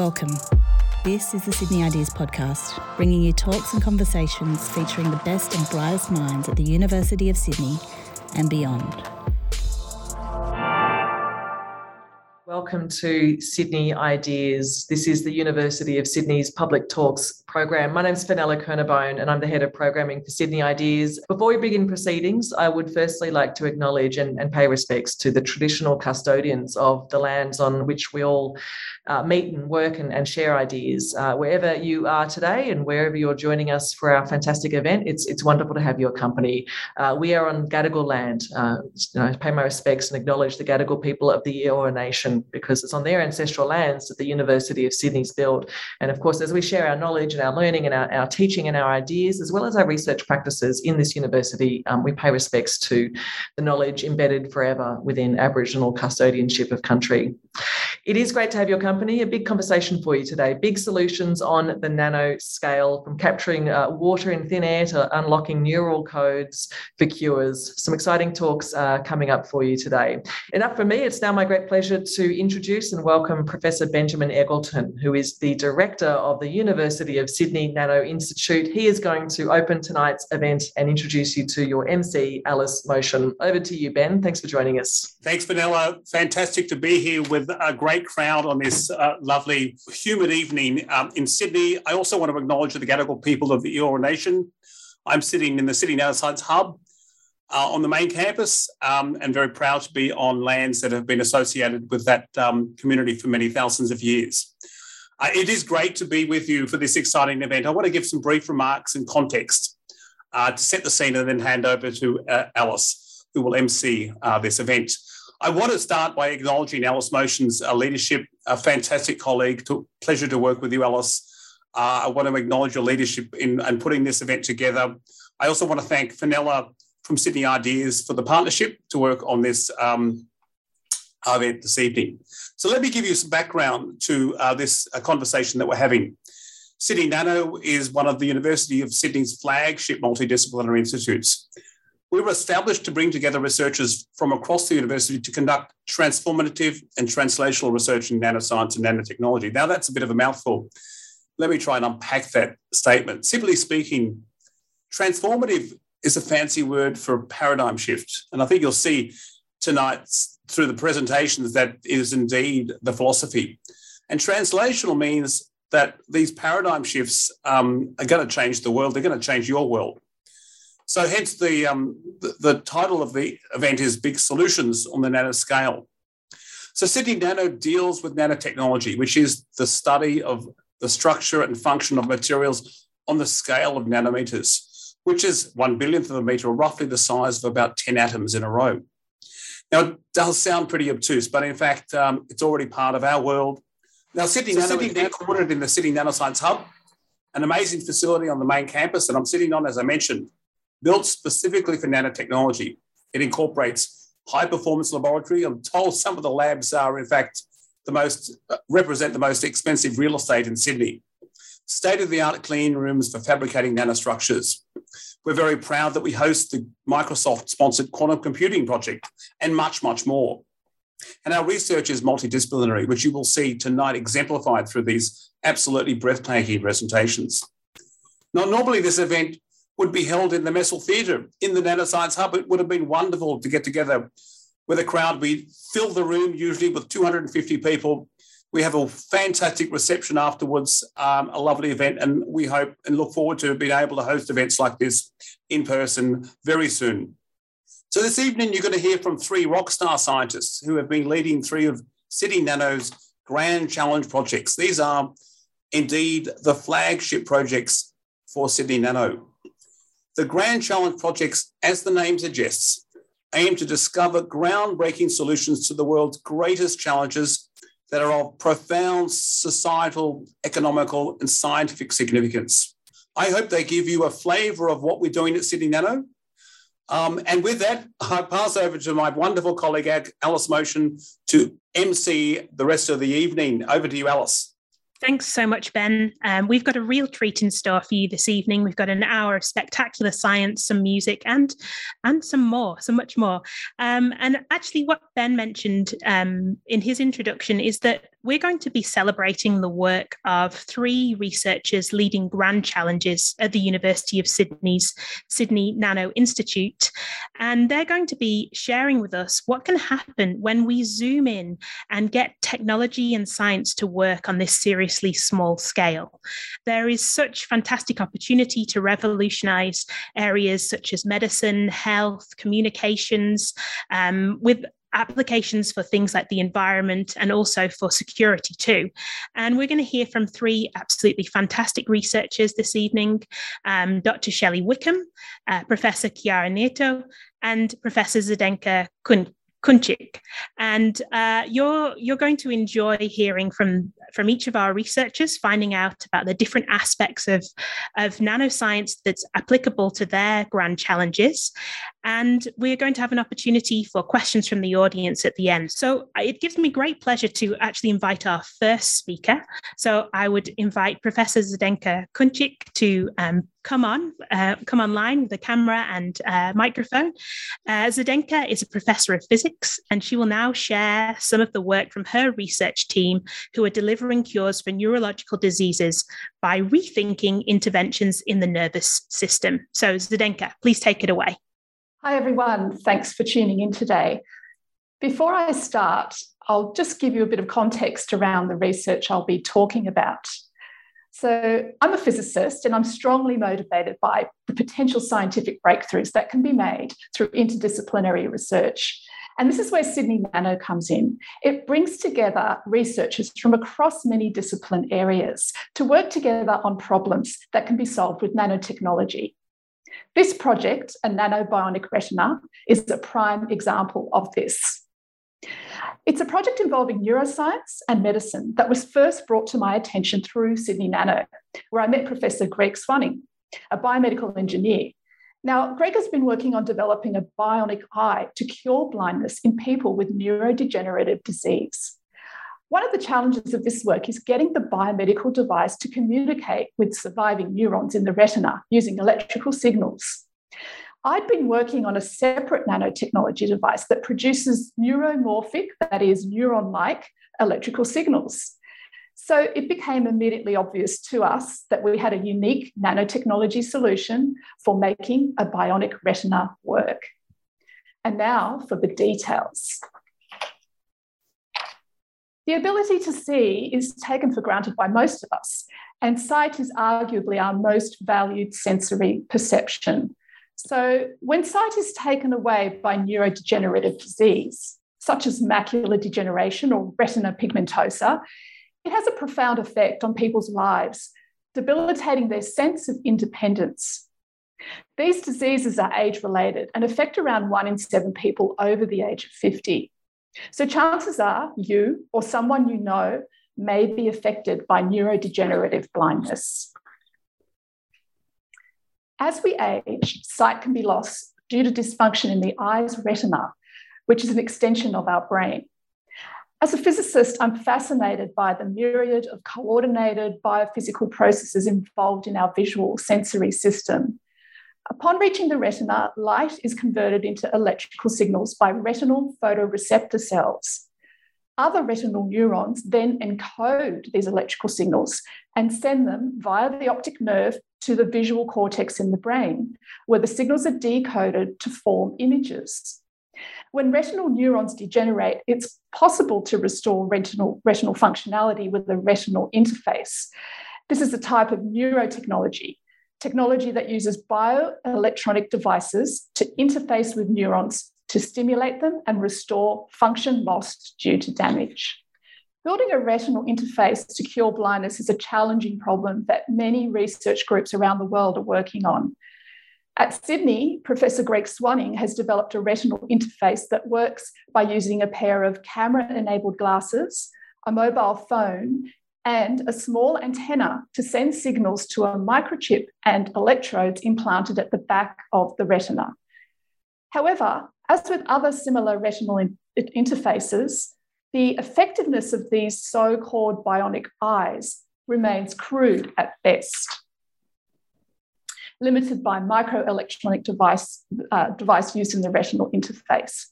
Welcome. This is the Sydney Ideas Podcast, bringing you talks and conversations featuring the best and brightest minds at the University of Sydney and beyond. Welcome to Sydney Ideas. This is the University of Sydney's Public Talks program. My name is Fenella Kernebone and I'm the head of programming for Sydney Ideas. Before we begin proceedings, I would firstly like to acknowledge and, and pay respects to the traditional custodians of the lands on which we all uh, meet and work and, and share ideas. Uh, wherever you are today and wherever you're joining us for our fantastic event, it's, it's wonderful to have your company. Uh, we are on Gadigal land. Uh, you know, pay my respects and acknowledge the Gadigal people of the Eora Nation because it's on their ancestral lands that the University of Sydney's built. And of course, as we share our knowledge and our learning and our, our teaching and our ideas, as well as our research practices in this university, um, we pay respects to the knowledge embedded forever within Aboriginal custodianship of country. It is great to have your company. A big conversation for you today. Big solutions on the nano scale, from capturing uh, water in thin air to unlocking neural codes for cures. Some exciting talks uh, coming up for you today. Enough for me. It's now my great pleasure to introduce and welcome Professor Benjamin Eggleton, who is the director of the University of Sydney Nano Institute. He is going to open tonight's event and introduce you to your MC, Alice Motion. Over to you, Ben. Thanks for joining us. Thanks, Fenella. Fantastic to be here with a great crowd on this uh, lovely, humid evening um, in Sydney. I also want to acknowledge the Gadigal people of the Eora Nation. I'm sitting in the Sydney Nanoscience Hub uh, on the main campus um, and very proud to be on lands that have been associated with that um, community for many thousands of years. Uh, it is great to be with you for this exciting event. I want to give some brief remarks and context uh, to set the scene and then hand over to uh, Alice, who will MC uh, this event. I want to start by acknowledging Alice Motion's uh, leadership, a fantastic colleague. To, pleasure to work with you, Alice. I want to acknowledge your leadership in, in putting this event together. I also want to thank Fenella from Sydney Ideas for the partnership to work on this um, event this evening. So let me give you some background to uh, this uh, conversation that we're having. Sydney Nano is one of the University of Sydney's flagship multidisciplinary institutes. We were established to bring together researchers from across the university to conduct transformative and translational research in nanoscience and nanotechnology. Now, that's a bit of a mouthful. Let me try and unpack that statement. Simply speaking, transformative is a fancy word for paradigm shift. And I think you'll see tonight through the presentations that is indeed the philosophy. And translational means that these paradigm shifts um, are going to change the world, they're going to change your world. So, hence the, um, the, the title of the event is Big Solutions on the Nanoscale. So, Sydney Nano deals with nanotechnology, which is the study of the structure and function of materials on the scale of nanometers, which is one billionth of a meter, or roughly the size of about 10 atoms in a row. Now, it does sound pretty obtuse, but in fact, um, it's already part of our world. Now, Sydney so Nano is headquartered in the Sydney Nanoscience Hub, an amazing facility on the main campus that I'm sitting on, as I mentioned built specifically for nanotechnology. It incorporates high performance laboratory. I'm told some of the labs are, in fact, the most uh, represent the most expensive real estate in Sydney. State of the art clean rooms for fabricating nanostructures. We're very proud that we host the Microsoft sponsored quantum computing project and much, much more. And our research is multidisciplinary, which you will see tonight exemplified through these absolutely breathtaking presentations. Now, normally this event would be held in the Messel Theatre in the Nanoscience Hub. It would have been wonderful to get together with a crowd. We fill the room usually with 250 people. We have a fantastic reception afterwards, um, a lovely event, and we hope and look forward to being able to host events like this in person very soon. So this evening, you're going to hear from three rock star scientists who have been leading three of Sydney Nano's grand challenge projects. These are indeed the flagship projects for Sydney Nano. The Grand Challenge projects, as the name suggests, aim to discover groundbreaking solutions to the world's greatest challenges that are of profound societal, economical, and scientific significance. I hope they give you a flavour of what we're doing at Sydney Nano. Um, and with that, I pass over to my wonderful colleague, Alice Motion, to MC the rest of the evening. Over to you, Alice. Thanks so much, Ben. Um, we've got a real treat in store for you this evening. We've got an hour of spectacular science, some music, and and some more, so much more. Um, and actually, what Ben mentioned um, in his introduction is that we're going to be celebrating the work of three researchers leading grand challenges at the University of Sydney's Sydney Nano Institute. And they're going to be sharing with us what can happen when we zoom in and get technology and science to work on this seriously small scale. There is such fantastic opportunity to revolutionize areas such as medicine, health, communications, um, with applications for things like the environment and also for security too. And we're going to hear from three absolutely fantastic researchers this evening um, Dr. Shelley Wickham, uh, Professor Chiara Neto, and Professor Zdenka Kun- Kuncic. And uh, you're you're going to enjoy hearing from from each of our researchers, finding out about the different aspects of of nanoscience that's applicable to their grand challenges. And we're going to have an opportunity for questions from the audience at the end. So it gives me great pleasure to actually invite our first speaker. So I would invite Professor Zdenka Kuncic to um, come on, uh, come online with a camera and uh, microphone. Uh, Zdenka is a professor of physics, and she will now share some of the work from her research team who are delivering cures for neurological diseases by rethinking interventions in the nervous system. So, Zdenka, please take it away. Hi, everyone. Thanks for tuning in today. Before I start, I'll just give you a bit of context around the research I'll be talking about. So, I'm a physicist and I'm strongly motivated by the potential scientific breakthroughs that can be made through interdisciplinary research. And this is where Sydney Nano comes in. It brings together researchers from across many discipline areas to work together on problems that can be solved with nanotechnology. This project, a nanobionic retina, is a prime example of this. It's a project involving neuroscience and medicine that was first brought to my attention through Sydney Nano, where I met Professor Greg Suaning, a biomedical engineer. Now, Greg has been working on developing a bionic eye to cure blindness in people with neurodegenerative disease. One of the challenges of this work is getting the biomedical device to communicate with surviving neurons in the retina using electrical signals. I'd been working on a separate nanotechnology device that produces neuromorphic, that is, neuron like electrical signals. So it became immediately obvious to us that we had a unique nanotechnology solution for making a bionic retina work. And now for the details. The ability to see is taken for granted by most of us, and sight is arguably our most valued sensory perception. So, when sight is taken away by neurodegenerative disease, such as macular degeneration or retinitis pigmentosa, it has a profound effect on people's lives, debilitating their sense of independence. These diseases are age related and affect around one in seven people over the age of 50. So, chances are you or someone you know may be affected by neurodegenerative blindness. As we age, sight can be lost due to dysfunction in the eye's retina, which is an extension of our brain. As a physicist, I'm fascinated by the myriad of coordinated biophysical processes involved in our visual sensory system. Upon reaching the retina, light is converted into electrical signals by retinal photoreceptor cells. Other retinal neurons then encode these electrical signals and send them via the optic nerve to the visual cortex in the brain, where the signals are decoded to form images. When retinal neurons degenerate, it's possible to restore retinal, retinal functionality with a retinal interface. This is a type of neurotechnology, technology that uses bioelectronic devices to interface with neurons to stimulate them and restore function lost due to damage. Building a retinal interface to cure blindness is a challenging problem that many research groups around the world are working on. At Sydney, Professor Greg Suaning has developed a retinal interface that works by using a pair of camera enabled glasses, a mobile phone, and a small antenna to send signals to a microchip and electrodes implanted at the back of the retina. However, as with other similar retinal in- interfaces, the effectiveness of these so called bionic eyes remains crude at best, limited by microelectronic device, uh, device used in the retinal interface.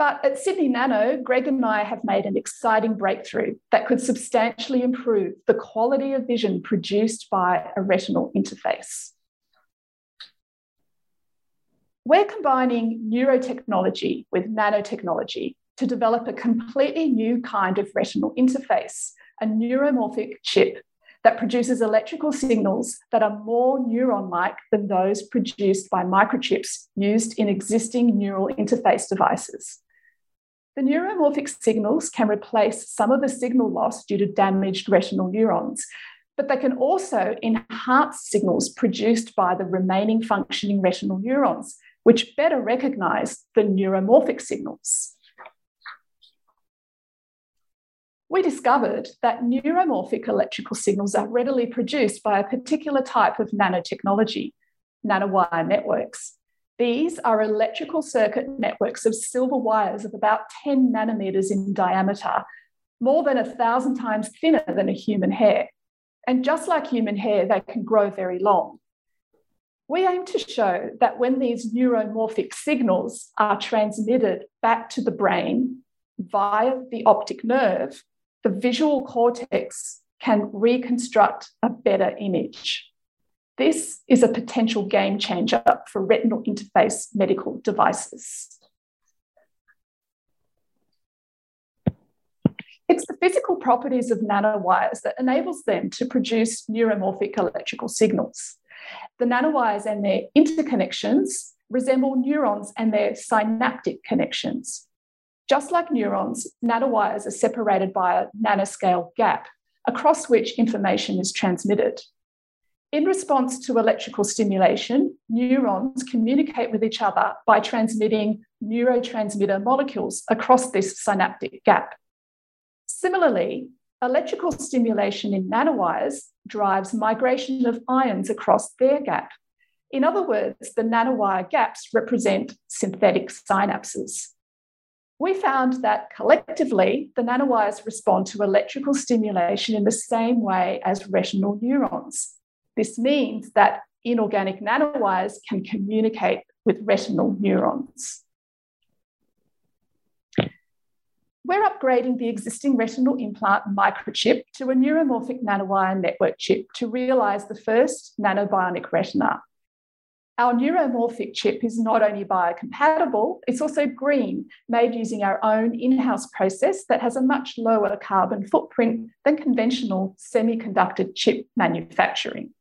But at Sydney Nano, Greg and I have made an exciting breakthrough that could substantially improve the quality of vision produced by a retinal interface. We're combining neurotechnology with nanotechnology to develop a completely new kind of retinal interface, a neuromorphic chip that produces electrical signals that are more neuron like than those produced by microchips used in existing neural interface devices. The neuromorphic signals can replace some of the signal loss due to damaged retinal neurons, but they can also enhance signals produced by the remaining functioning retinal neurons, which better recognize the neuromorphic signals. We discovered that neuromorphic electrical signals are readily produced by a particular type of nanotechnology, nanowire networks. These are electrical circuit networks of silver wires of about 10 nanometers in diameter, more than a thousand times thinner than a human hair. And just like human hair, they can grow very long. We aim to show that when these neuromorphic signals are transmitted back to the brain via the optic nerve, the visual cortex can reconstruct a better image. This is a potential game changer for retinal interface medical devices. It's the physical properties of nanowires that enables them to produce neuromorphic electrical signals. The nanowires and their interconnections resemble neurons and their synaptic connections. Just like neurons, nanowires are separated by a nanoscale gap across which information is transmitted. In response to electrical stimulation, neurons communicate with each other by transmitting neurotransmitter molecules across this synaptic gap. Similarly, Electrical stimulation in nanowires drives migration of ions across their gap. In other words, the nanowire gaps represent synthetic synapses. We found that collectively, the nanowires respond to electrical stimulation in the same way as retinal neurons. This means that inorganic nanowires can communicate with retinal neurons. we're upgrading the existing retinal implant microchip to a neuromorphic nanowire network chip to realize the first nanobionic retina. Our neuromorphic chip is not only biocompatible, it's also green, made using our own in house process that has a much lower carbon footprint than conventional semiconductor chip manufacturing.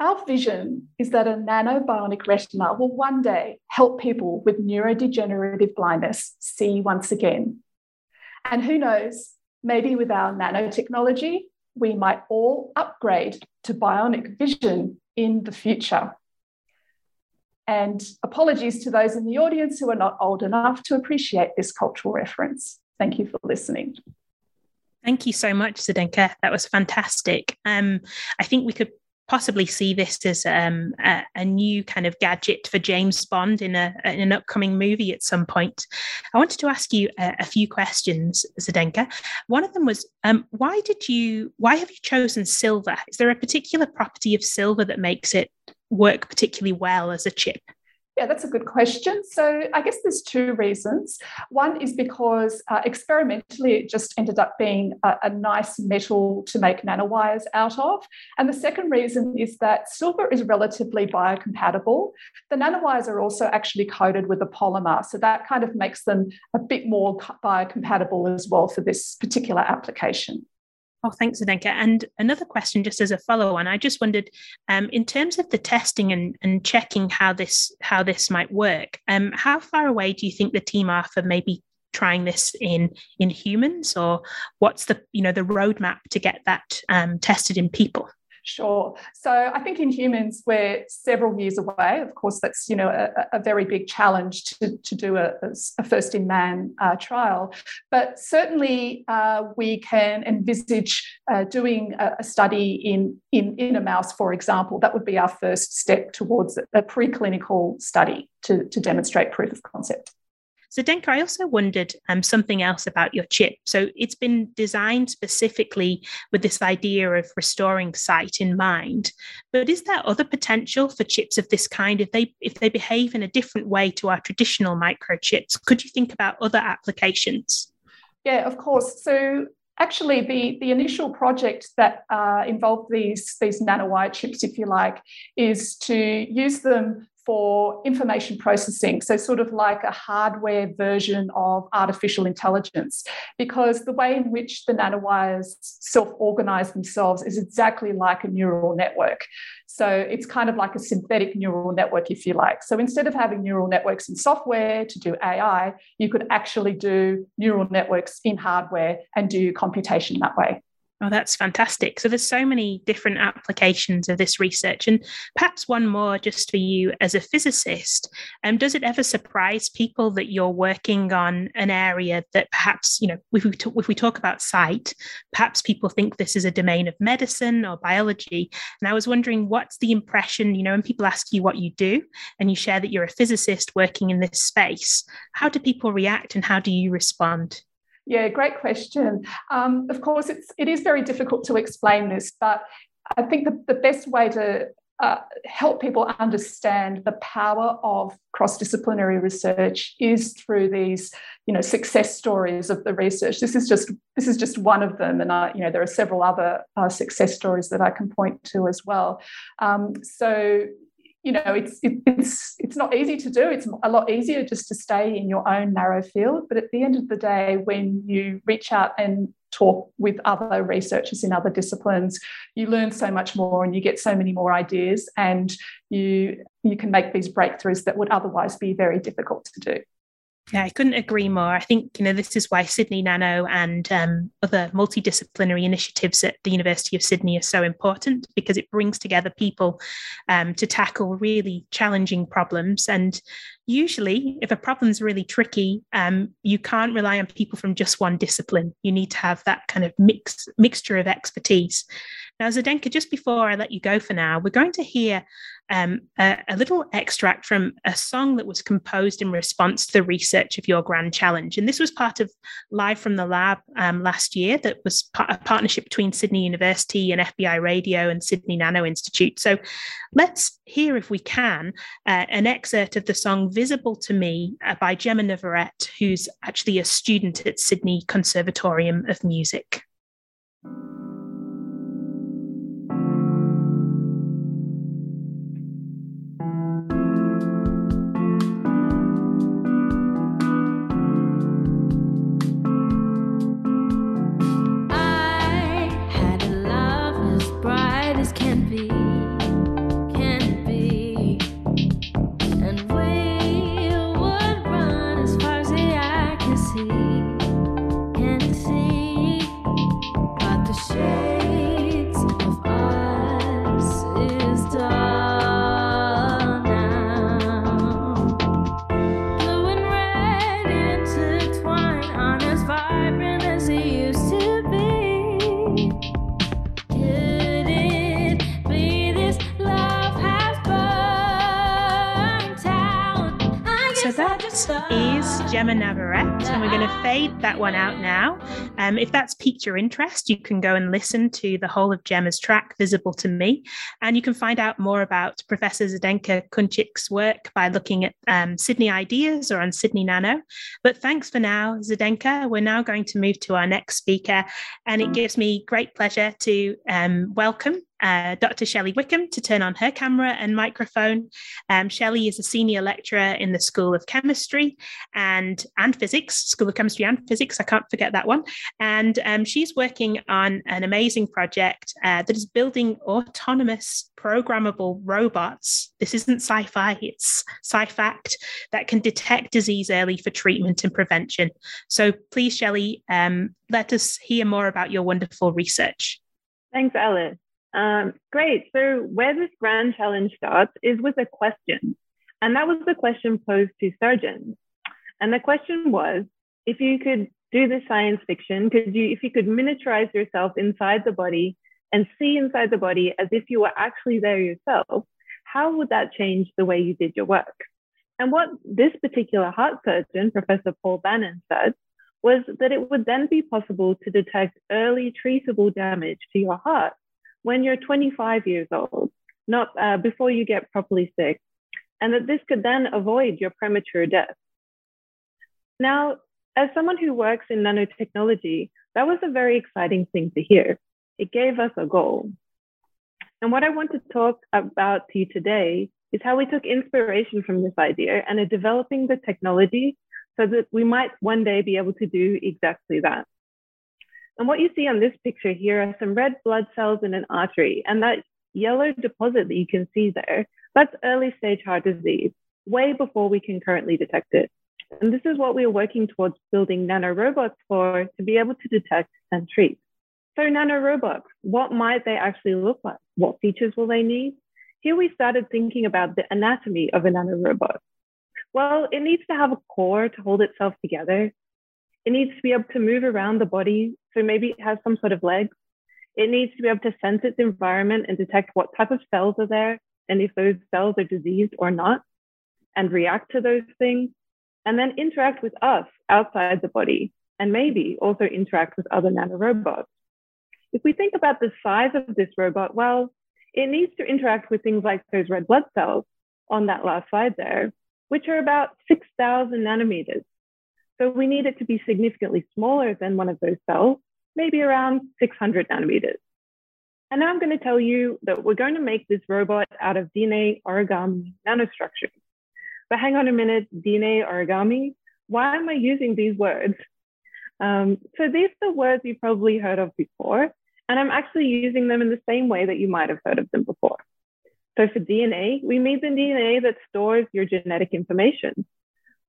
Our vision is that a nanobionic retina will one day help people with neurodegenerative blindness see once again. And who knows, maybe with our nanotechnology, we might all upgrade to bionic vision in the future. And apologies to those in the audience who are not old enough to appreciate this cultural reference. Thank you for listening. Thank you so much, Zdenka. That was fantastic. Um, I think we could possibly see this as um, a, a, new kind of gadget for James Bond in, a, in an upcoming movie at some point. I wanted to ask you a, a few questions, Zdenka. One of them was, um, why did you, why have you chosen silver? Is there a particular property of silver that makes it work particularly well as a chip? Yeah, that's a good question. So I guess there's two reasons. One is because uh, experimentally it just ended up being a, a, nice metal to make nanowires out of. And the second reason is that silver is relatively biocompatible. The nanowires are also actually coated with a polymer. So that kind of makes them a bit more biocompatible as well for this particular application. Oh, thanks, Zdenka. And another question, just as a follow-on, I just wondered, um, in terms of the testing and, and checking how this how this might work, um, how far away do you think the team are for maybe trying this in in humans, or what's the you know the roadmap to get that um, tested in people? Sure. So I think in humans, we're several years away. Of course, that's you know a, a very big challenge to, to do a, a first in man uh, trial. But certainly, uh, we can envisage uh, doing a, a, study in, in in a mouse, for example. That would be our first step towards a preclinical study to, to demonstrate proof of concept. Zdenka, I also wondered um, something else about your chip. So it's been designed specifically with this idea of restoring sight in mind. But is there other potential for chips of this kind if they if they behave in a different way to our traditional microchips? Could you think about other applications? Yeah, of course. So actually the, the initial project that uh, involved these, these nanowire chips, if you like, is to use them for information processing. So, sort of like a hardware version of artificial intelligence, because the way in which the nanowires self organize themselves is exactly like a neural network. So, it's kind of like a synthetic neural network, if you like. So, instead of having neural networks in software to do AI, you could actually do neural networks in hardware and do computation that way. Oh, that's fantastic. So there's so many different applications of this research. And perhaps one more just for you as a physicist. Um, does it ever surprise people that you're working on an area that perhaps, you know, if we, talk, if we talk about sight, perhaps people think this is a domain of medicine or biology. And I was wondering what's the impression, you know, when people ask you what you do and you share that you're a physicist working in this space, how do people react and how do you respond? Yeah, great question. Um, of course, it's it is very difficult to explain this, but I think the, the best way to uh, help people understand the power of cross-disciplinary research is through these, you know, success stories of the research. This is just this is just one of them, and I, you know, there are several other uh, success stories that I can point to as well. Um, so you know it's it, it's it's not easy to do. It's a lot easier just to stay in your own narrow field. But at the end of the day when you reach out and talk with other researchers in other disciplines you learn so much more and you get so many more ideas and you you can make these breakthroughs that would otherwise be very difficult to do yeah, I couldn't agree more. I think you know this is why Sydney Nano and um, other multidisciplinary initiatives at the University of Sydney are so important because it brings together people um, to tackle really challenging problems. And usually, if a problem's really tricky, um, you can't rely on people from just one discipline. You need to have that kind of mix mixture of expertise. Now, Zdenka, just before I let you go for now, we're going to hear um, a, a, little extract from a song that was composed in response to the research of your grand challenge. And this was part of Live from the Lab um, last year, that was part, a partnership between Sydney University and FBI Radio and Sydney Nano Institute. So let's hear, if we can, uh, an excerpt of the song Visible to Me uh, by Gemma Navarrete, who's actually a student at Sydney Conservatorium of Music. And we're going to fade that one out now. Um, if that's piqued your interest, you can go and listen to the whole of Gemma's track, Visible to Me, and you can find out more about Professor Zdenka Kunčic's work by looking at um, Sydney Ideas or on Sydney Nano. But thanks for now, Zdenka. We're now going to move to our next speaker, and it gives me great pleasure to um, welcome uh, Dr. Shelley Wickham to turn on her camera and microphone. Um, Shelley is a senior lecturer in the School of Chemistry and, and Physics, School of Chemistry and Physics, I can't forget that one. And um, she's working on an amazing project uh, that is building autonomous programmable robots. This isn't sci fi, it's sci fact that can detect disease early for treatment and prevention. So please, Shelley, um, let us hear more about your wonderful research. Thanks, Alice. Um, great. So, where this grand challenge starts is with a question. And that was the question posed to surgeons. And the question was if you could do the science fiction, could you, if you could miniaturize yourself inside the body and see inside the body as if you were actually there yourself, how would that change the way you did your work? And what this particular heart surgeon, Professor Paul Bannon, said was that it would then be possible to detect early treatable damage to your heart when you're 25 years old, not uh, before you get properly sick, and that this could then avoid your premature death. Now, as someone who works in nanotechnology, that was a very exciting thing to hear. It gave us a goal. And what I want to talk about to you today is how we took inspiration from this idea and are developing the technology so that we might one day be able to do exactly that. And what you see on this picture here are some red blood cells in an artery. And that yellow deposit that you can see there, that's early stage heart disease, way before we can currently detect it. And this is what we are working towards building nanorobots for to be able to detect and treat. So nanorobots, what might they actually look like? What features will they need? Here we started thinking about the anatomy of a nanorobot. Well, it needs to have a core to hold itself together. It needs to be able to move around the body. So maybe it has some sort of legs. It needs to be able to sense its environment and detect what type of cells are there and if those cells are diseased or not, and react to those things, and then interact with us outside the body, and maybe also interact with other nanorobots. If we think about the size of this robot, well, it needs to interact with things like those red blood cells on that last slide there, which are about 6,000 nanometers. So we need it to be significantly smaller than one of those cells, maybe around 600 nanometers. And now I'm going to tell you that we're going to make this robot out of DNA origami nanostructures. But hang on a minute, DNA origami, why am I using these words? Um, so these are words you've probably heard of before, and I'm actually using them in the same way that you might have heard of them before. So for DNA, we mean the DNA that stores your genetic information.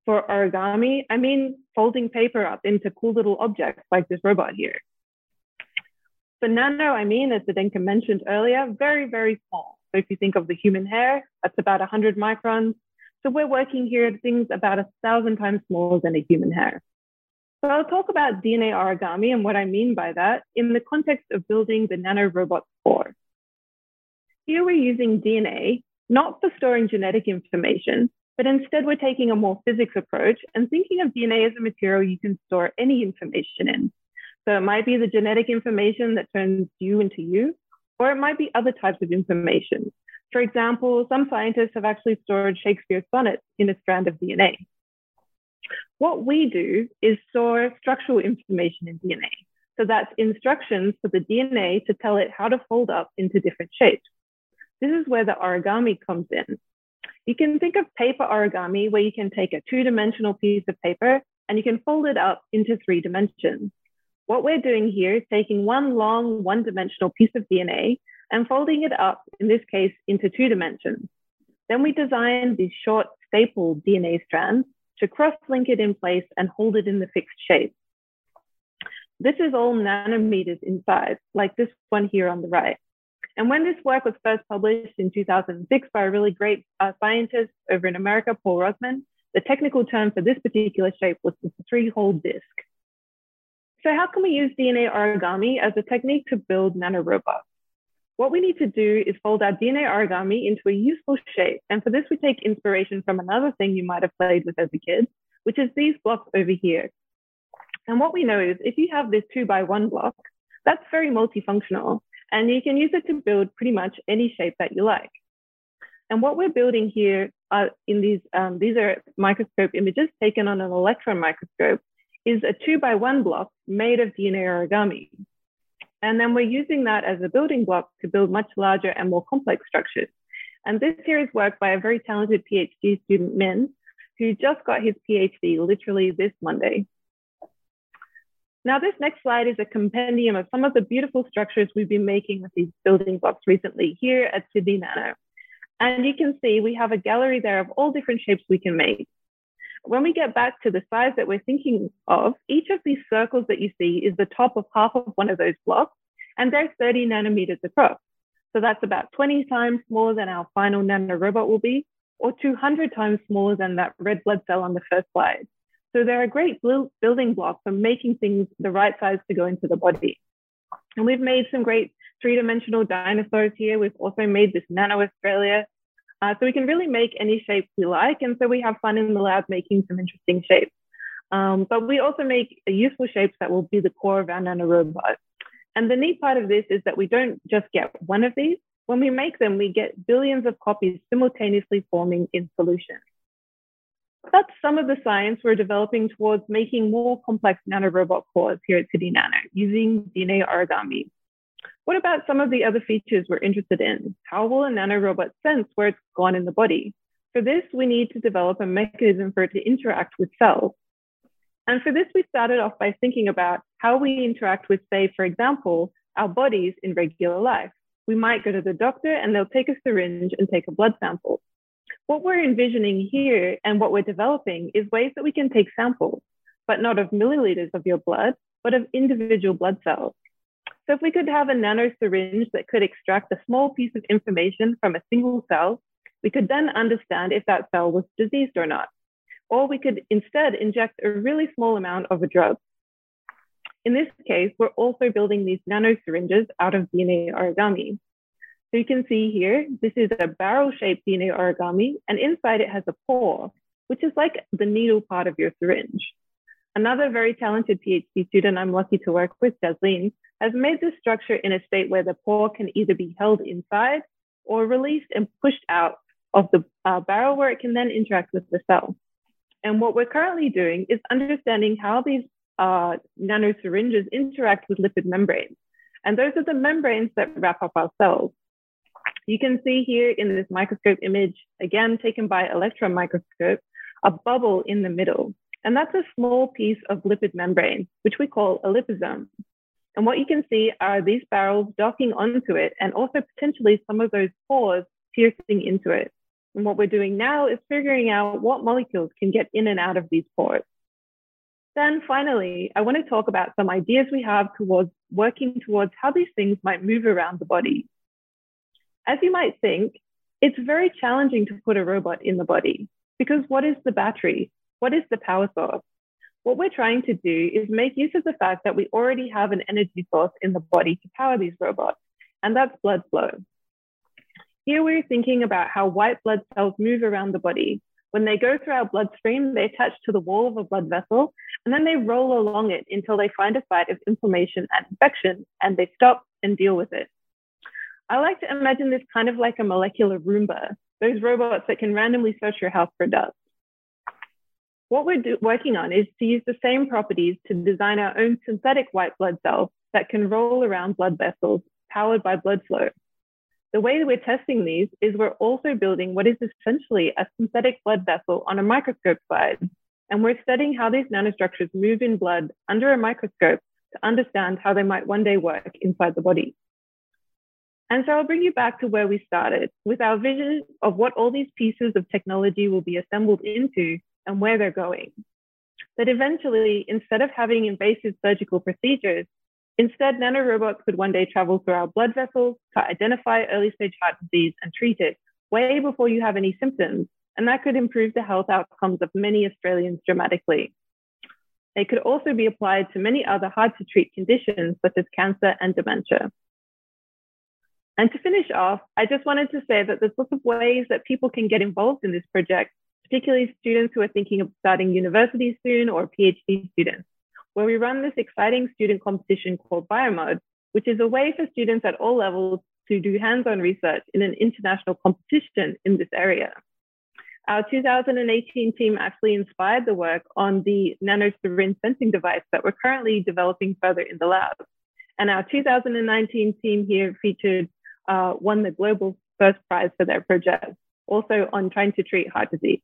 For origami, I mean folding paper up into cool little objects like this robot here. For nano, I mean, as Zdenka mentioned earlier, very, very small. So if you think of the human hair, that's about 100 microns. So we're working here at things about a thousand times smaller than a human hair. So I'll talk about DNA origami and what I mean by that in the context of building the nanorobot core. Here we're using DNA, not for storing genetic information, but instead we're taking a more physics approach and thinking of DNA as a material you can store any information in. So it might be the genetic information that turns you into you, or it might be other types of information. For example, some scientists have actually stored Shakespeare's sonnets in a strand of DNA. What we do is store structural information in DNA. So that's instructions for the DNA to tell it how to fold up into different shapes. This is where the origami comes in. You can think of paper origami where you can take a two dimensional piece of paper and you can fold it up into three dimensions. What we're doing here is taking one long one dimensional piece of DNA and folding it up, in this case, into two dimensions. Then we design these short staple DNA strands to cross link it in place and hold it in the fixed shape. This is all nanometers in size, like this one here on the right. And when this work was first published in 2006 by a really great uh, scientist over in America, Paul Rothemund, the technical term for this particular shape was the three-hole disk. So how can we use DNA origami as a technique to build nanorobots? What we need to do is fold our DNA origami into a useful shape. And for this, we take inspiration from another thing you might have played with as a kid, which is these blocks over here. And what we know is if you have this two by one block, that's very multifunctional. And you can use it to build pretty much any shape that you like. And what we're building here are in these, um, these are microscope images taken on an electron microscope, is a two by one block made of DNA origami. And then we're using that as a building block to build much larger and more complex structures. And this here is work by a very talented PhD student, Min, who just got his PhD literally this Monday. Now, this next slide is a compendium of some of the beautiful structures we've been making with these building blocks recently here at Sydney Nano. And you can see we have a gallery there of all different shapes we can make. When we get back to the size that we're thinking of, each of these circles that you see is the top of half of one of those blocks, and they're 30 nanometers across. So that's about 20 times smaller than our final nanorobot will be, or 200 times smaller than that red blood cell on the first slide. So they're a great building block for making things the right size to go into the body. And we've made some great three-dimensional dinosaurs here. We've also made this Nano Australia. Uh, so we can really make any shape we like. And so we have fun in the lab making some interesting shapes. Um, but we also make useful shapes that will be the core of our nanorobot. And the neat part of this is that we don't just get one of these. When we make them, we get billions of copies simultaneously forming in solution. That's some of the science we're developing towards making more complex nanorobot cores here at Sydney Nano using DNA origami. What about some of the other features we're interested in? How will a nanorobot sense where it's gone in the body? For this, we need to develop a mechanism for it to interact with cells. And for this, we started off by thinking about how we interact with, say, for example, our bodies in regular life. We might go to the doctor and they'll take a syringe and take a blood sample. What we're envisioning here and what we're developing is ways that we can take samples, but not of milliliters of your blood, but of individual blood cells. So if we could have a nano syringe that could extract a small piece of information from a single cell, we could then understand if that cell was diseased or not. Or we could instead inject a really small amount of a drug. In this case, we're also building these nano syringes out of DNA origami. So you can see here, this is a barrel-shaped DNA origami, and inside it has a pore, which is like the needle part of your syringe. Another very talented PhD student I'm lucky to work with, Jasleen, has made this structure in a state where the pore can either be held inside or released and pushed out of the uh, barrel where it can then interact with the cell. And what we're currently doing is understanding how these uh, nanosyringes interact with lipid membranes. And those are the membranes that wrap up our cells. You can see here in this microscope image, again taken by electron microscope, a bubble in the middle. And that's a small piece of lipid membrane, which we call a liposome. And what you can see are these barrels docking onto it and also potentially some of those pores piercing into it. And what we're doing now is figuring out what molecules can get in and out of these pores. Then finally, I want to talk about some ideas we have towards working towards how these things might move around the body. As you might think, it's very challenging to put a robot in the body because what is the battery? What is the power source? What we're trying to do is make use of the fact that we already have an energy source in the body to power these robots, and that's blood flow. Here we're thinking about how white blood cells move around the body. When they go through our bloodstream, they attach to the wall of a blood vessel, and then they roll along it until they find a site of inflammation and infection, and they stop and deal with it. I like to imagine this kind of like a molecular Roomba, those robots that can randomly search your house for dust. What we're do- working on is to use the same properties to design our own synthetic white blood cells that can roll around blood vessels powered by blood flow. The way that we're testing these is we're also building what is essentially a synthetic blood vessel on a microscope slide. And we're studying how these nanostructures move in blood under a microscope to understand how they might one day work inside the body. And so I'll bring you back to where we started with our vision of what all these pieces of technology will be assembled into and where they're going. That eventually, instead of having invasive surgical procedures, instead nanorobots could one day travel through our blood vessels to identify early stage heart disease and treat it way before you have any symptoms. And that could improve the health outcomes of many Australians dramatically. They could also be applied to many other hard to treat conditions such as cancer and dementia. And to finish off, I just wanted to say that there's lots of ways that people can get involved in this project, particularly students who are thinking of starting university soon or PhD students, where we run this exciting student competition called Biomod, which is a way for students at all levels to do hands-on research in an international competition in this area. Our 2018 team actually inspired the work on the nanosyringe sensing device that we're currently developing further in the lab. And our 2019 team here featured uh, won the global first prize for their project, also on trying to treat heart disease.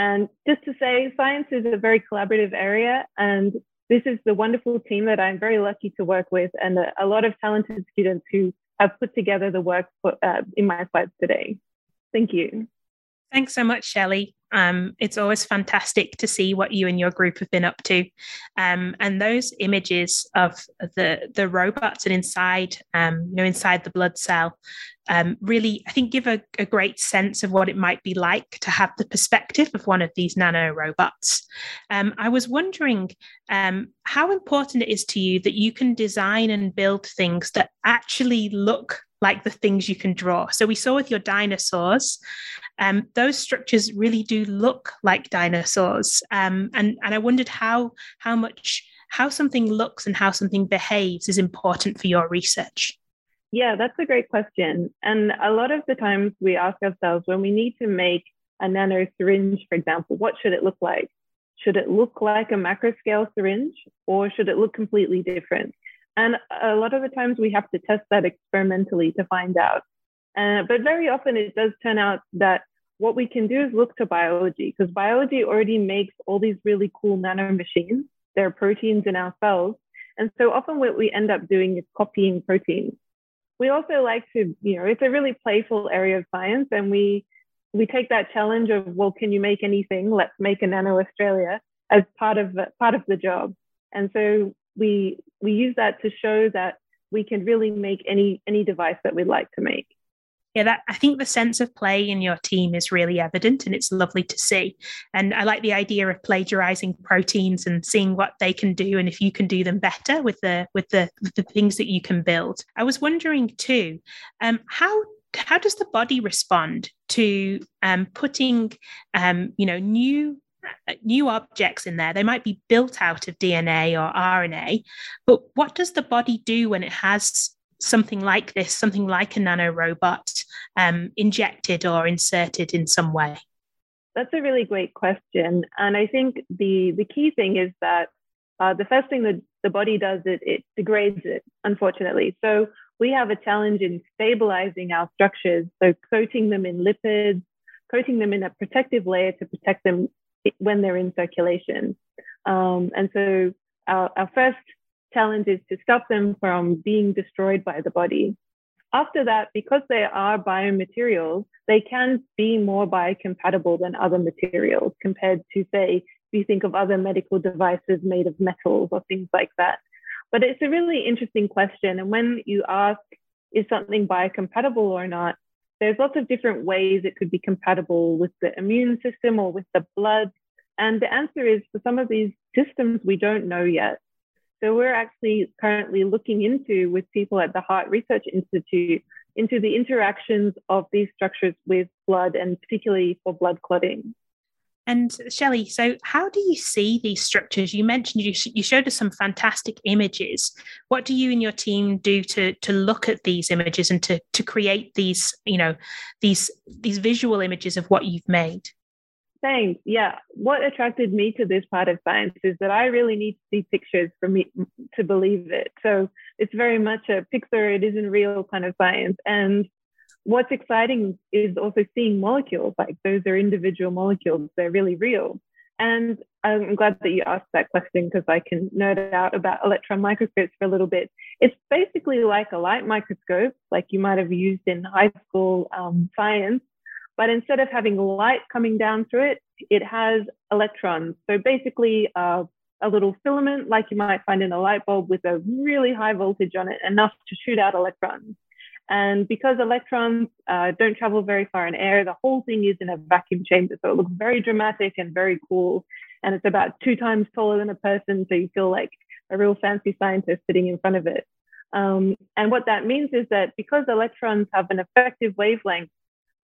And just to say, science is a very collaborative area, and this is the wonderful team that I'm very lucky to work with, and a, lot of talented students who have put together the work for, uh, in my slides today. Thank you. Thanks so much, Shelley. Um, it's always fantastic to see what you and your group have been up to, um, and those images of the the robots and inside, um, you know, inside the blood cell, um, really, I think, give a, a, great sense of what it might be like to have the perspective of one of these nano robots. Um, I was wondering um, how important it is to you that you can design and build things that actually look like the things you can draw. So we saw with your dinosaurs, um, those structures really do look like dinosaurs. Um, and, and I wondered how how much how something looks and how something behaves is important for your research. Yeah, that's a great question. And a lot of the times we ask ourselves when we need to make a nano syringe, for example, what should it look like? Should it look like a macro scale syringe or should it look completely different? And a lot of the times we have to test that experimentally to find out. Uh, but very often it does turn out that what we can do is look to biology because biology already makes all these really cool nano machines. There are proteins in our cells. And so often what we end up doing is copying proteins. We also like to, you know, it's a really playful area of science and we we take that challenge of, well, can you make anything? Let's make a Nano Australia as part of part of the job. And so we we use that to show that we can really make any any device that we'd like to make. Yeah, that I think the sense of play in your team is really evident and it's lovely to see. And I like the idea of plagiarizing proteins and seeing what they can do and if you can do them better with the with the with the things that you can build. I was wondering too, um, how how does the body respond to um, putting um, you know new new objects in there. They might be built out of dna or rna but what does the body do when it has something like this something like a nanorobot um, injected or inserted in some way? That's a really great question. And i think the the key thing is that uh, the first thing that the body does it it degrades it unfortunately. So we have a challenge in stabilizing our structures, so coating them in lipids, coating them in a protective layer to protect them when they're in circulation. Um, and so our, our first challenge is to stop them from being destroyed by the body. After that, because they are biomaterials, they can be more biocompatible than other materials compared to, say, if you think of other medical devices made of metals or things like that. But it's a really interesting question. And when you ask, is something biocompatible or not, there's lots of different ways it could be compatible with the immune system or with the blood. And the answer is for some of these systems, we don't know yet. So we're actually currently looking into with people at the Heart Research Institute into the interactions of these structures with blood and particularly for blood clotting. And Shelley, so how do you see these structures? You mentioned you, you showed us some fantastic images. What do you and your team do to to look at these images and to to create these, you know, these these visual images of what you've made? Thanks. Yeah. What attracted me to this part of science is that I really need to see pictures for me to believe it. So it's very much a picture, it isn't real kind of science. And what's exciting is also seeing molecules like those are individual molecules they're really real. And i'm glad that you asked that question because i can nerd out about electron microscopes for a little bit. It's basically like a light microscope like you might have used in high school um, science but instead of having light coming down through it it has electrons. So basically uh, a little filament like you might find in a light bulb with a really high voltage on it enough to shoot out electrons and because electrons uh, don't travel very far in air, the whole thing is in a vacuum chamber. So it looks very dramatic and very cool. And it's about two times taller than a person. So you feel like a real fancy scientist sitting in front of it. Um, and what that means is that because electrons have an effective wavelength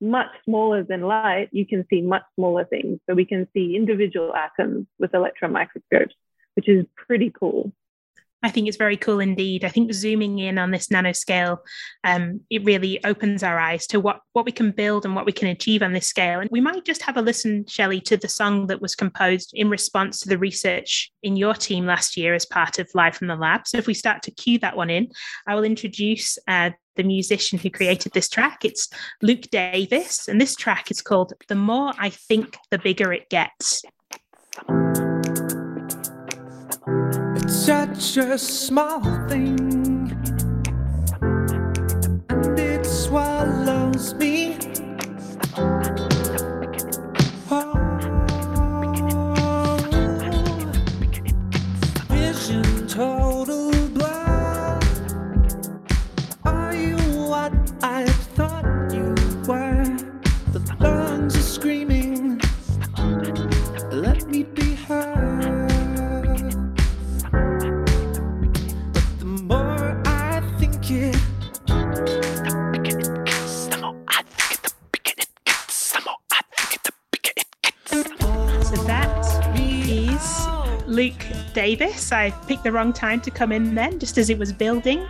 much smaller than light, you can see much smaller things. So we can see individual atoms with electron microscopes, which is pretty cool. I think it's very cool indeed. I think zooming in on this nanoscale, um, it really opens our eyes to what, what we can build and what we can achieve on this scale. And we might just have a listen, Shelley, to the song that was composed in response to the research in your team last year as part of Live from the Lab. So if we start to cue that one in, I will introduce uh, the musician who created this track. It's Luke Davis, and this track is called The More I Think, the Bigger It Gets. It's such a small thing, and it swallows me. Davis. I picked the wrong time to come in then, just as it was building.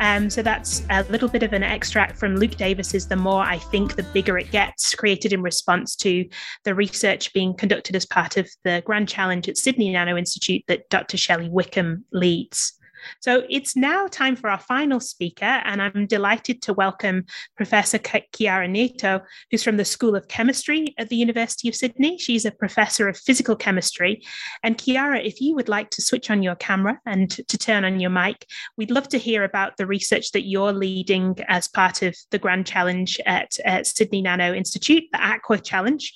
Um, so that's a little bit of an extract from Luke Davis's The More I Think, the Bigger It Gets, created in response to the research being conducted as part of the Grand Challenge at Sydney Nano Institute that Dr. Shelley Wickham leads. So it's now time for our final speaker, and I'm delighted to welcome Professor Chiara Neto, who's from the School of Chemistry at the University of Sydney. She's a professor of physical chemistry. And Chiara, if you would like to switch on your camera and to turn on your mic, we'd love to hear about the research that you're leading as part of the Grand Challenge at, at Sydney Nano Institute, the Aqua Challenge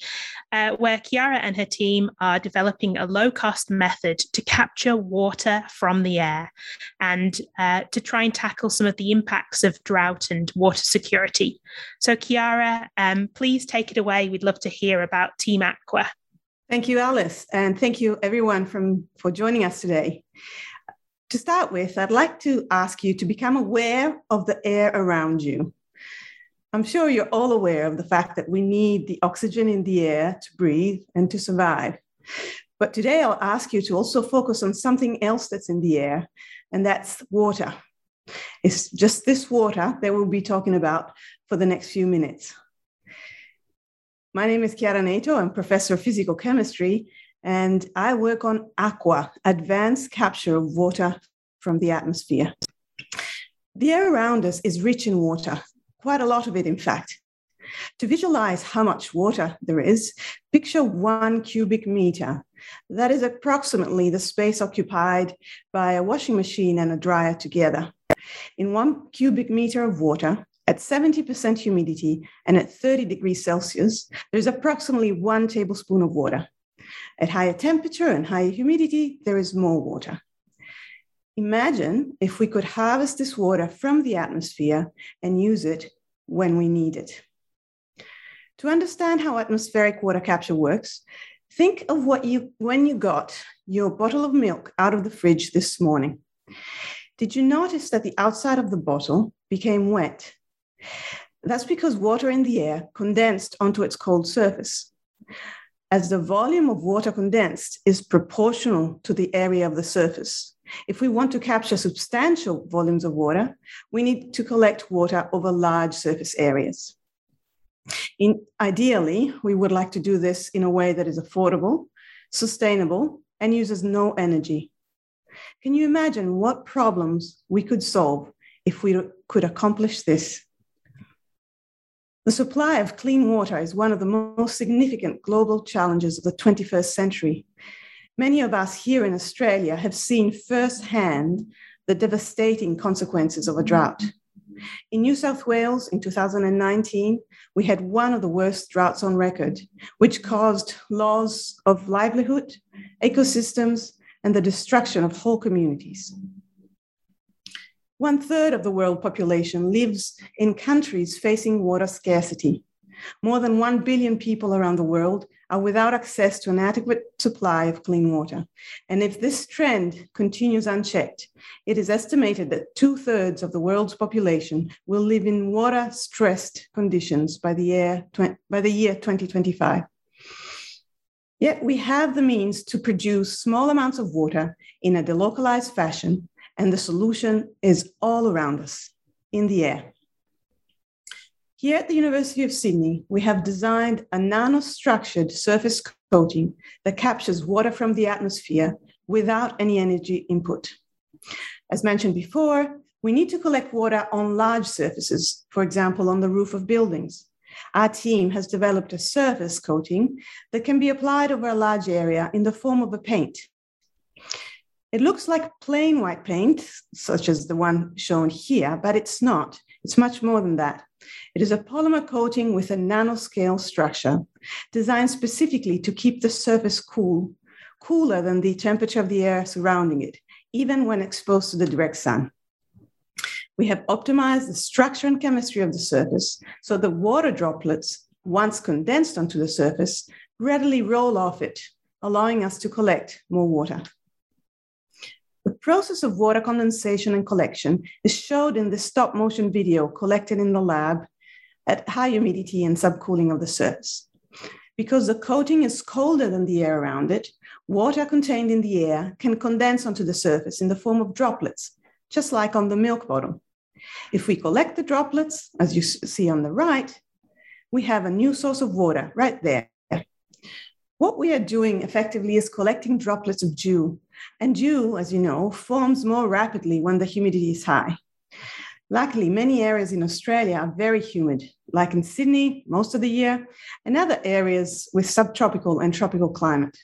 uh, where Chiara and her team are developing a low cost method to capture water from the air and uh, to try and tackle some of the impacts of drought and water security. So, Chiara, um, please take it away. We'd love to hear about Team Aqua. Thank you, Alice, and thank you everyone from, for joining us today. To start with, I'd like to ask you to become aware of the air around you. I'm sure you're all aware of the fact that we need the oxygen in the air to breathe and to survive. But today I'll ask you to also focus on something else that's in the air, and that's water. It's just this water that we'll be talking about for the next few minutes. My name is Chiara Neto. I'm professor of physical chemistry, and I work on aqua, advanced capture of water from the atmosphere. The air around us is rich in water, quite a lot of it, in fact. To visualize how much water there is, picture one cubic meter. That is approximately the space occupied by a washing machine and a dryer together. In one cubic meter of water, at 70% humidity and at 30 degrees Celsius, there's approximately one tablespoon of water. At higher temperature and higher humidity, there is more water. Imagine if we could harvest this water from the atmosphere and use it when we need it. To understand how atmospheric water capture works, think of what you when you got your bottle of milk out of the fridge this morning. Did you notice that the outside of the bottle became wet? That's because water in the air condensed onto its cold surface. As the volume of water condensed is proportional to the area of the surface, if we want to capture substantial volumes of water, we need to collect water over large surface areas. In, ideally, we would like to do this in a way that is affordable, sustainable, and uses no energy. Can you imagine what problems we could solve if we could accomplish this? The supply of clean water is one of the most significant global challenges of the 21st century, Many of us here in Australia have seen firsthand the devastating consequences of a drought. In New South Wales in 2019, we had one of the worst droughts on record, which caused loss of livelihood, ecosystems, and the destruction of whole communities. One third of the world population lives in countries facing water scarcity. More than 1 billion people around the world are without access to an adequate supply of clean water. And if this trend continues unchecked, it is estimated that two thirds of the world's population will live in water stressed conditions by the, year, by the year 2025. Yet we have the means to produce small amounts of water in a delocalized fashion, and the solution is all around us in the air. Here at the University of Sydney, we have designed a nanostructured surface coating that captures water from the atmosphere without any energy input. As mentioned before, we need to collect water on large surfaces, for example, on the roof of buildings. Our team has developed a surface coating that can be applied over a large area in the form of a paint. It looks like plain white paint, such as the one shown here, but it's not. It's much more than that. It is a polymer coating with a nanoscale structure designed specifically to keep the surface cool, cooler than the temperature of the air surrounding it, even when exposed to the direct sun. We have optimized the structure and chemistry of the surface so the water droplets, once condensed onto the surface, readily roll off it, allowing us to collect more water. The process of water condensation and collection is showed in the stop motion video collected in the lab at high humidity and subcooling of the surface. Because the coating is colder than the air around it, water contained in the air can condense onto the surface in the form of droplets, just like on the milk bottle. If we collect the droplets, as you see on the right, we have a new source of water right there. What we are doing effectively is collecting droplets of dew. And dew, as you know, forms more rapidly when the humidity is high. Luckily, many areas in Australia are very humid, like in Sydney most of the year, and other areas with subtropical and tropical climate.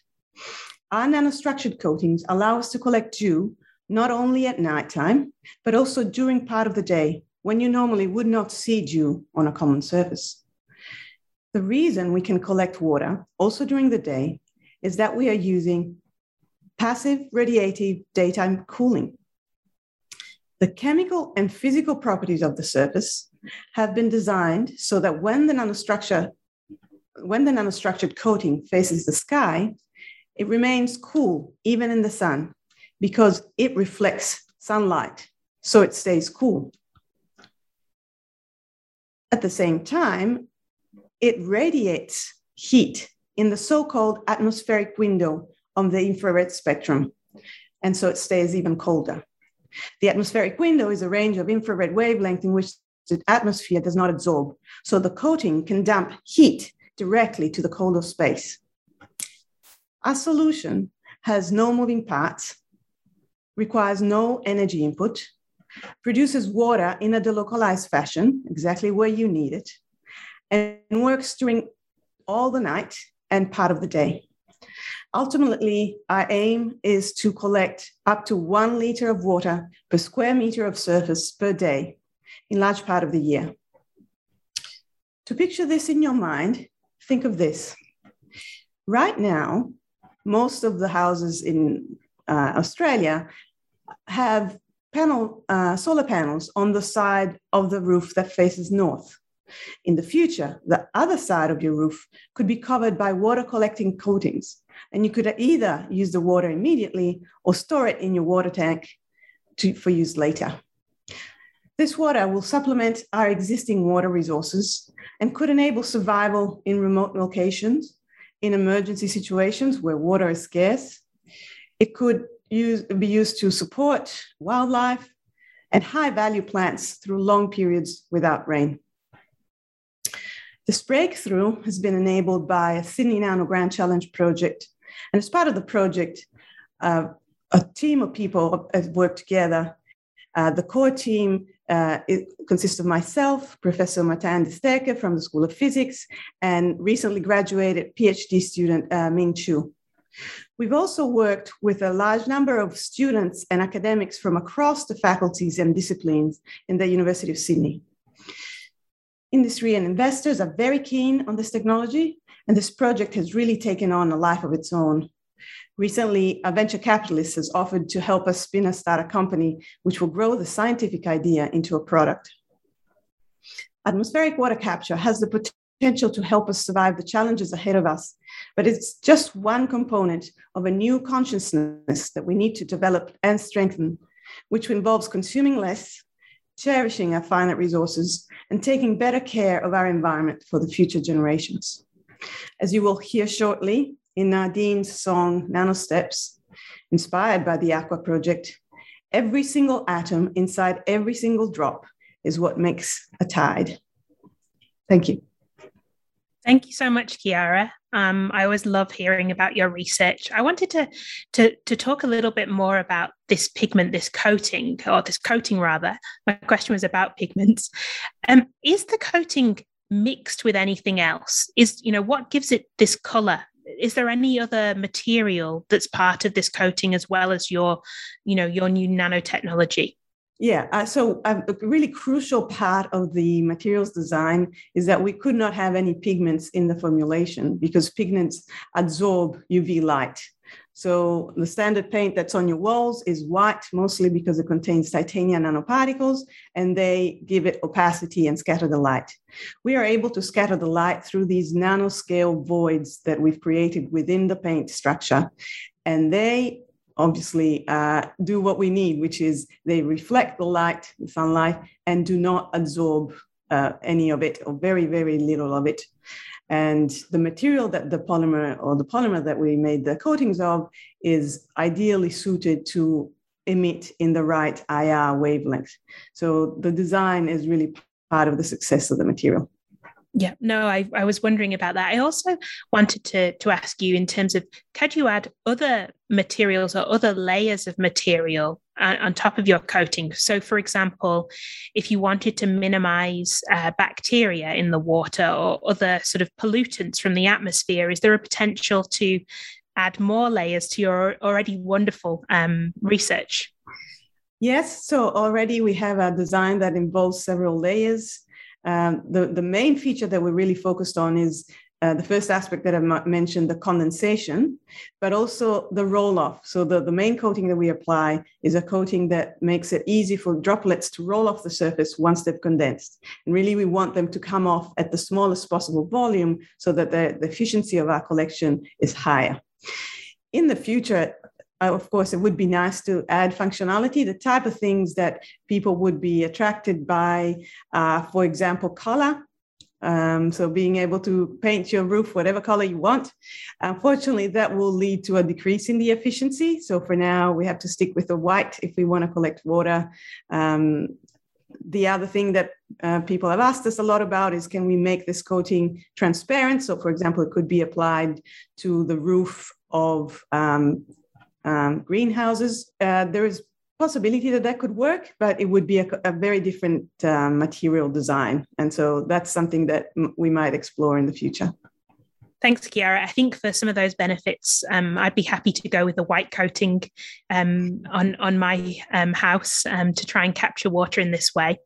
Our nanostructured coatings allow us to collect dew not only at nighttime, but also during part of the day when you normally would not see dew on a common surface. The reason we can collect water also during the day is that we are using passive radiative daytime cooling. The chemical and physical properties of the surface have been designed so that when the nanostructure when the nanostructured coating faces the sky, it remains cool even in the sun because it reflects sunlight, so it stays cool. At the same time, it radiates heat in the so called atmospheric window of the infrared spectrum, and so it stays even colder. The atmospheric window is a range of infrared wavelength in which the atmosphere does not absorb, so the coating can dump heat directly to the colder space. Our solution has no moving parts, requires no energy input, produces water in a delocalized fashion, exactly where you need it, and works during all the night and part of the day. Ultimately, our aim is to collect up to one liter of water per square meter of surface per day in large part of the year. To picture this in your mind, think of this. Right now, most of the houses in uh, Australia have panel, uh, solar panels on the side of the roof that faces north. In the future, the other side of your roof could be covered by water collecting coatings and you could either use the water immediately or store it in your water tank to, for use later. This water will supplement our existing water resources and could enable survival in remote locations, in emergency situations where water is scarce. It could use, be used to support wildlife and high value plants through long periods without rain. This breakthrough has been enabled by a Sydney Nano Grand Challenge project and as part of the project, uh, a team of people have worked together. Uh, the core team uh, consists of myself, Professor Martijn de Sterke from the School of Physics, and recently graduated PhD student uh, Ming Chu. We've also worked with a large number of students and academics from across the faculties and disciplines in the University of Sydney. Industry and investors are very keen on this technology, and this project has really taken on a life of its own. Recently, a venture capitalist has offered to help us spin a company, which will grow the scientific idea into a product. Atmospheric water capture has the potential to help us survive the challenges ahead of us, but it's just one component of a new consciousness that we need to develop and strengthen, which involves consuming less, cherishing our finite resources, and taking better care of our environment for the future generations. As you will hear shortly in Nadine's song Nano Steps, inspired by the Aqua Project, every single atom inside every single drop is what makes a tide. Thank you. Thank you so much, Chiara. Um, I always love hearing about your research. I wanted to, to to talk a little bit more about this pigment, this coating, or this coating rather. My question was about pigments. Um, is the coating mixed with anything else? Is, you know, what gives it this color? Is there any other material that's part of this coating as well as your, you know, your new nanotechnology? Yeah, uh, so um, a really crucial part of the materials design is that we could not have any pigments in the formulation because pigments absorb UV light. So the standard paint that's on your walls is white, mostly because it contains titanium nanoparticles, and they give it opacity and scatter the light. We are able to scatter the light through these nanoscale voids that we've created within the paint structure, and they obviously uh, do what we need, which is they reflect the light, the sunlight, and do not absorb uh, any of it or very, very little of it. And the material that the polymer or the polymer that we made the coatings of is ideally suited to emit in the right IR wavelength. So the design is really part of the success of the material. Yeah, no, I, I was wondering about that. I also wanted to to ask you in terms of could you add other materials or other layers of material on, on top of your coating? So, for example, if you wanted to minimize uh, bacteria in the water or other sort of pollutants from the atmosphere, is there a potential to add more layers to your already wonderful um, research? Yes, so already we have a design that involves several layers. Um, the, the main feature that we're really focused on is uh, the first aspect that I mentioned, the condensation, but also the roll off. So, the, the main coating that we apply is a coating that makes it easy for droplets to roll off the surface once they've condensed. And really, we want them to come off at the smallest possible volume so that the, the efficiency of our collection is higher. In the future, uh, of course, it would be nice to add functionality, the type of things that people would be attracted by, uh, for example, color. Um, so being able to paint your roof whatever color you want. Unfortunately, that will lead to a decrease in the efficiency. So for now, we have to stick with the white if we want to collect water. Um, the other thing that uh, people have asked us a lot about is can we make this coating transparent? So, for example, it could be applied to the roof of um, um, greenhouses. Uh, there is possibility that that could work, but it would be a, a very different uh, material design. And so that's something that m- we might explore in the future. Thanks, Chiara. I think for some of those benefits, um, I'd be happy to go with the white coating um, on on my um, house um, to try and capture water in this way.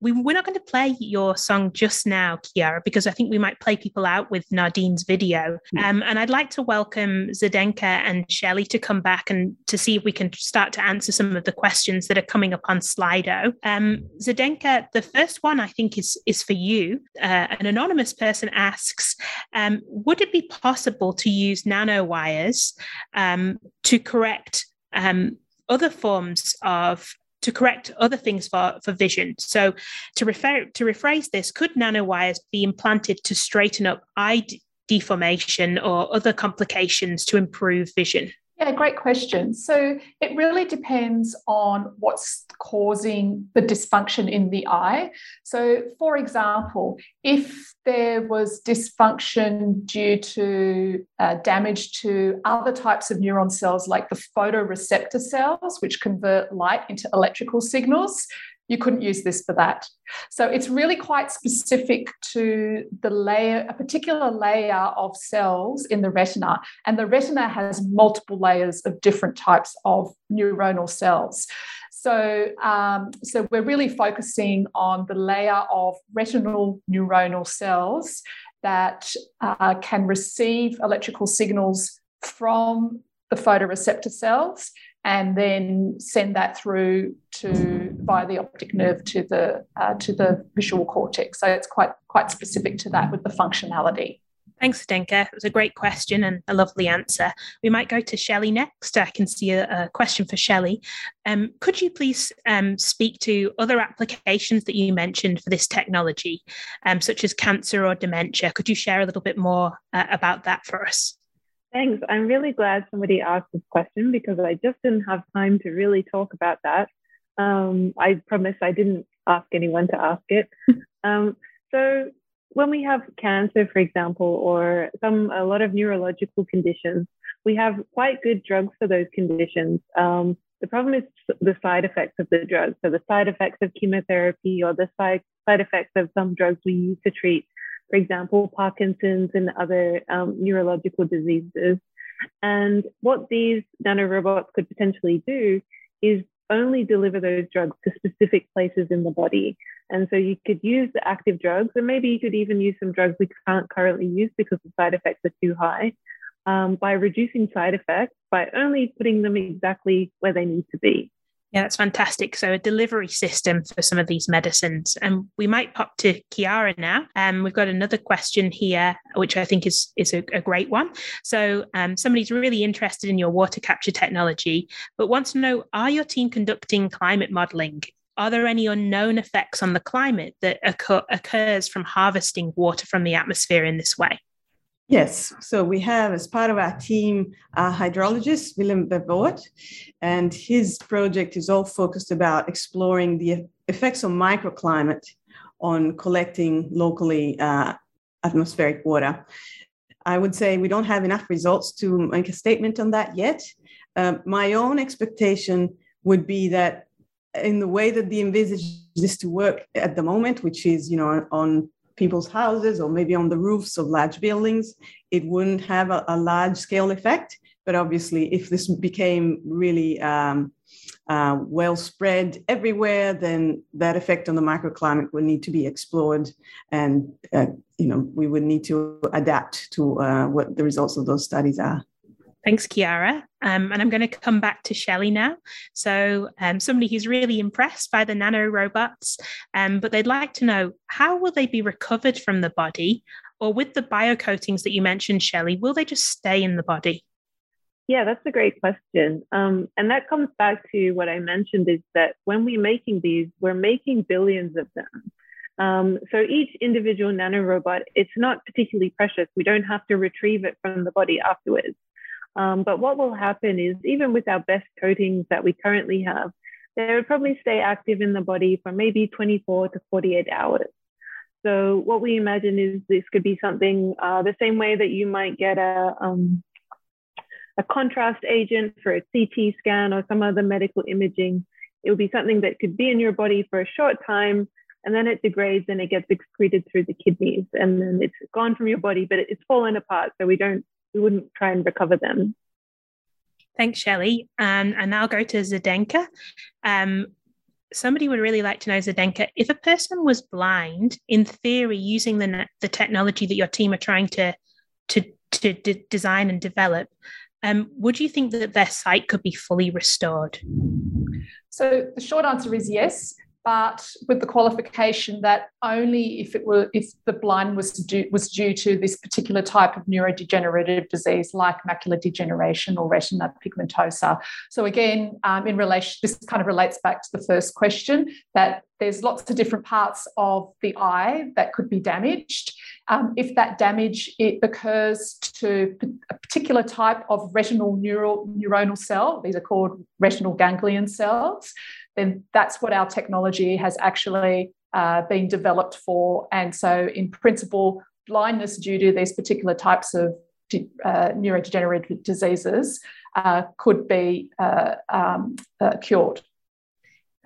We, are not going to play your song just now, Chiara, because I think we might play people out with Nardine's video. Hmm. Um, and I'd like to welcome Zdenka and Shelley to come back and to see if we can start to answer some of the questions that are coming up on Slido. Um, Zdenka, the first one I think is is for you. Uh, an anonymous person asks, would would it be possible to use nanowires um, to correct um, other forms of to correct other things for, for vision. So to refer to rephrase this, could nanowires be implanted to straighten up eye deformation or other complications to improve vision? Yeah, great question. So it really depends on what's causing the dysfunction in the eye. So, for example, if there was dysfunction due to uh, damage to other types of neuron cells, like the photoreceptor cells, which convert light into electrical signals, you couldn't use this for that. So it's really quite specific to the layer, a particular layer of cells in the retina. And the retina has multiple layers of different types of neuronal cells. So, um, so we're really focusing on the layer of retinal neuronal cells that uh, can receive electrical signals from the photoreceptor cells and then send that through to via the optic nerve to the uh, to the visual cortex. So it's quite quite specific to that with the functionality. Thanks, Zdenka. It was a great question and a lovely answer. We might go to Shelley next. I can see a, a question for Shelley. Um, could you please um, speak to other applications that you mentioned for this technology, um, such as cancer or dementia? Could you share a little bit more uh, about that for us? Thanks. I'm really glad somebody asked this question because I just didn't have time to really talk about that. Um, I promise I didn't ask anyone to ask it. um, so when we have cancer, for example, or some a lot of neurological conditions, we have quite good drugs for those conditions. Um, the problem is the side effects of the drugs. So the side effects of chemotherapy or the side, side effects of some drugs we use to treat for example, Parkinson's and other um, neurological diseases. And what these nanorobots could potentially do is only deliver those drugs to specific places in the body. And so you could use the active drugs, and maybe you could even use some drugs we can't currently use because the side effects are too high, um, by reducing side effects by only putting them exactly where they need to be. Yeah, that's fantastic. So a delivery system for some of these medicines. And we might pop to Chiara now. Um, we've got another question here, which I think is, is a, a great one. So um, somebody's really interested in your water capture technology, but wants to know, are your team conducting climate modeling are there any unknown effects on the climate that occur, occurs from harvesting water from the atmosphere in this way? Yes, so we have as part of our team a hydrologist, Willem Vervoort, and his project is all focused about exploring the effects of microclimate on collecting locally uh, atmospheric water. I would say we don't have enough results to make a statement on that yet. Um, my own expectation would be that in the way that the envisage this to work at the moment, which is you know on people's houses or maybe on the roofs of large buildings, it wouldn't have a, a large scale effect. But obviously, if this became really um, uh, well spread everywhere, then that effect on the microclimate would need to be explored, and uh, you know we would need to adapt to uh, what the results of those studies are. Thanks, Chiara. Um, and I'm going to come back to Shelley now. So, um, somebody who's really impressed by the nano robots, um, but they'd like to know how will they be recovered from the body, or with the biocoatings that you mentioned, Shelley, will they just stay in the body? Yeah, that's a great question. Um, and that comes back to what I mentioned is that when we're making these, we're making billions of them. Um, so each individual nanorobot, it's not particularly precious. We don't have to retrieve it from the body afterwards. Um, but what will happen is, even with our best coatings that we currently have, they would probably stay active in the body for maybe 24 to 48 hours. So what we imagine is this could be something uh, the same way that you might get a, um, a contrast agent for a CT scan or some other medical imaging. It would be something that could be in your body for a short time and then it degrades and it gets excreted through the kidneys and then it's gone from your body, but it's fallen apart. So we don't we wouldn't try and recover them. Thanks, Shelley. Um, and I'll go to Zdenka. Um, somebody would really like to know, Zdenka, if a person was blind, in theory, using the, the technology that your team are trying to, to, to d- design and develop, um, would you think that their sight could be fully restored? So the short answer is yes but with the qualification that only if it were if the blind was due, was due to this particular type of neurodegenerative disease like macular degeneration or retinitis pigmentosa. So again, um, in relation, this kind of relates back to the first question that there's lots of different parts of the eye that could be damaged. Um, if that damage it occurs to a particular type of retinal neural neuronal cell, these are called retinal ganglion cells, then that's what our technology has actually uh, been developed for. And so, in principle, blindness due to these particular types of uh, neurodegenerative diseases uh, could be uh, um, uh, cured.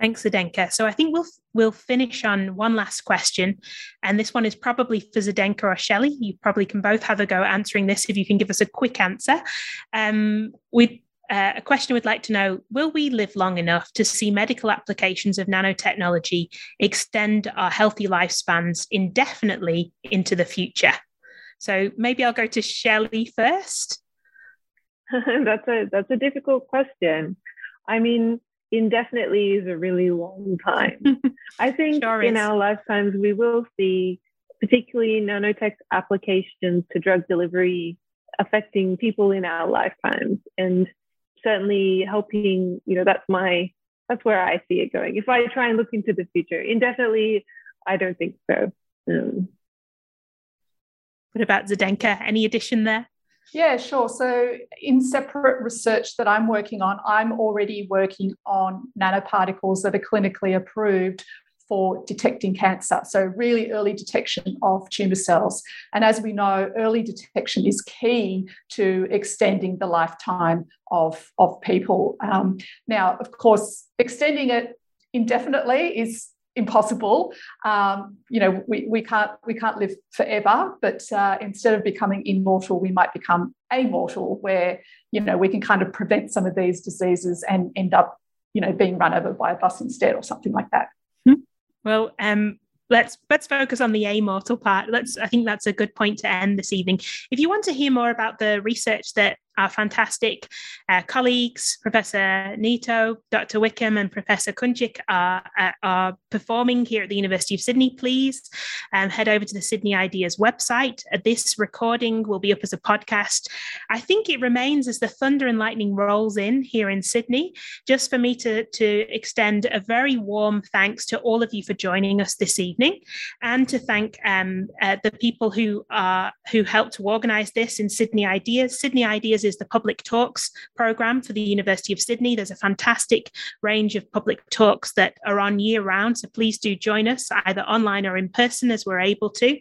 Thanks, Zdenka. So I think we'll we'll finish on one last question, and this one is probably for Zdenka or Shelley. You probably can both have a go answering this if you can give us a quick answer. Um, we uh, a question would like to know Will we live long enough to see medical applications of nanotechnology extend our healthy lifespans indefinitely into the future? So maybe I'll go to Shelley first. that's a that's a difficult question. I mean, indefinitely is a really long time. I think sure in our lifetimes we will see particularly nanotech applications to drug delivery affecting people in our lifetimes. And certainly helping, you know, that's my, that's where I see it going. If I try and look into the future, indefinitely, I don't think so. Um, what about Zdenka? Any addition there? Yeah, sure. So, in separate research that I'm working on, I'm already working on nanoparticles that are clinically approved for detecting cancer. So, really early detection of tumour cells. And as we know, early detection is key to extending the lifetime of, of people. Um, now, of course, extending it indefinitely is impossible. Um, you know, we, we can't we can't live forever, but uh, instead of becoming immortal, we might become amortal, where you know we can kind of prevent some of these diseases and end up, you know, being run over by a bus instead or something like that. Well, um, let's let's focus on the amortal part. Let's I think that's a good point to end this evening. If you want to hear more about the research that our fantastic uh, colleagues, Professor Neto, Dr. Wickham, and Professor Kuncic, are, uh, are performing here at the University of Sydney, please um, head over to the Sydney Ideas website. Uh, this recording will be up as a podcast. I think it remains as the thunder and lightning rolls in here in Sydney, just for me to, to extend a very warm thanks to all of you for joining us this evening and to thank um, uh, the people who, are, who helped to organise this in Sydney Ideas. Sydney Ideas is the public talks programme for the University of Sydney. There's a fantastic range of public talks that are on year round, so please do join us either online or in person as we're able to.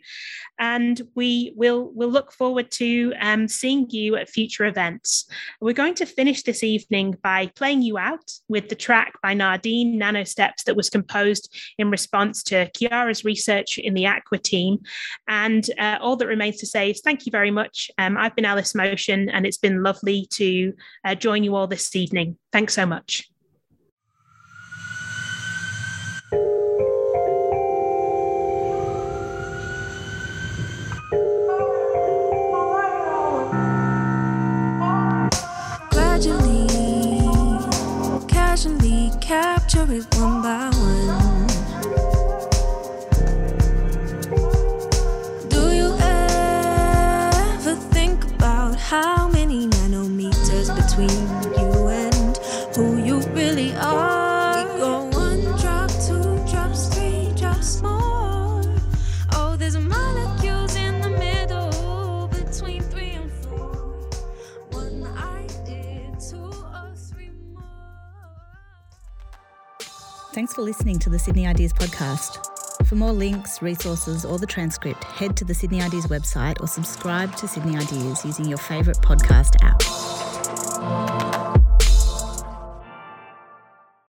And we will will look forward to um, seeing you at future events. We're going to finish this evening by playing you out with the track by Nardine, Nano Steps, that was composed in response to Chiara's research in the Aqua team. And uh, all that remains to say is thank you very much. Um, I've been Alice Motion, and it's been lovely to uh, join you all this evening. Thanks so much. capture it Thanks for listening to the Sydney Ideas podcast. For more links, resources, or the transcript, head to the Sydney Ideas website or subscribe to Sydney Ideas using your favourite podcast app.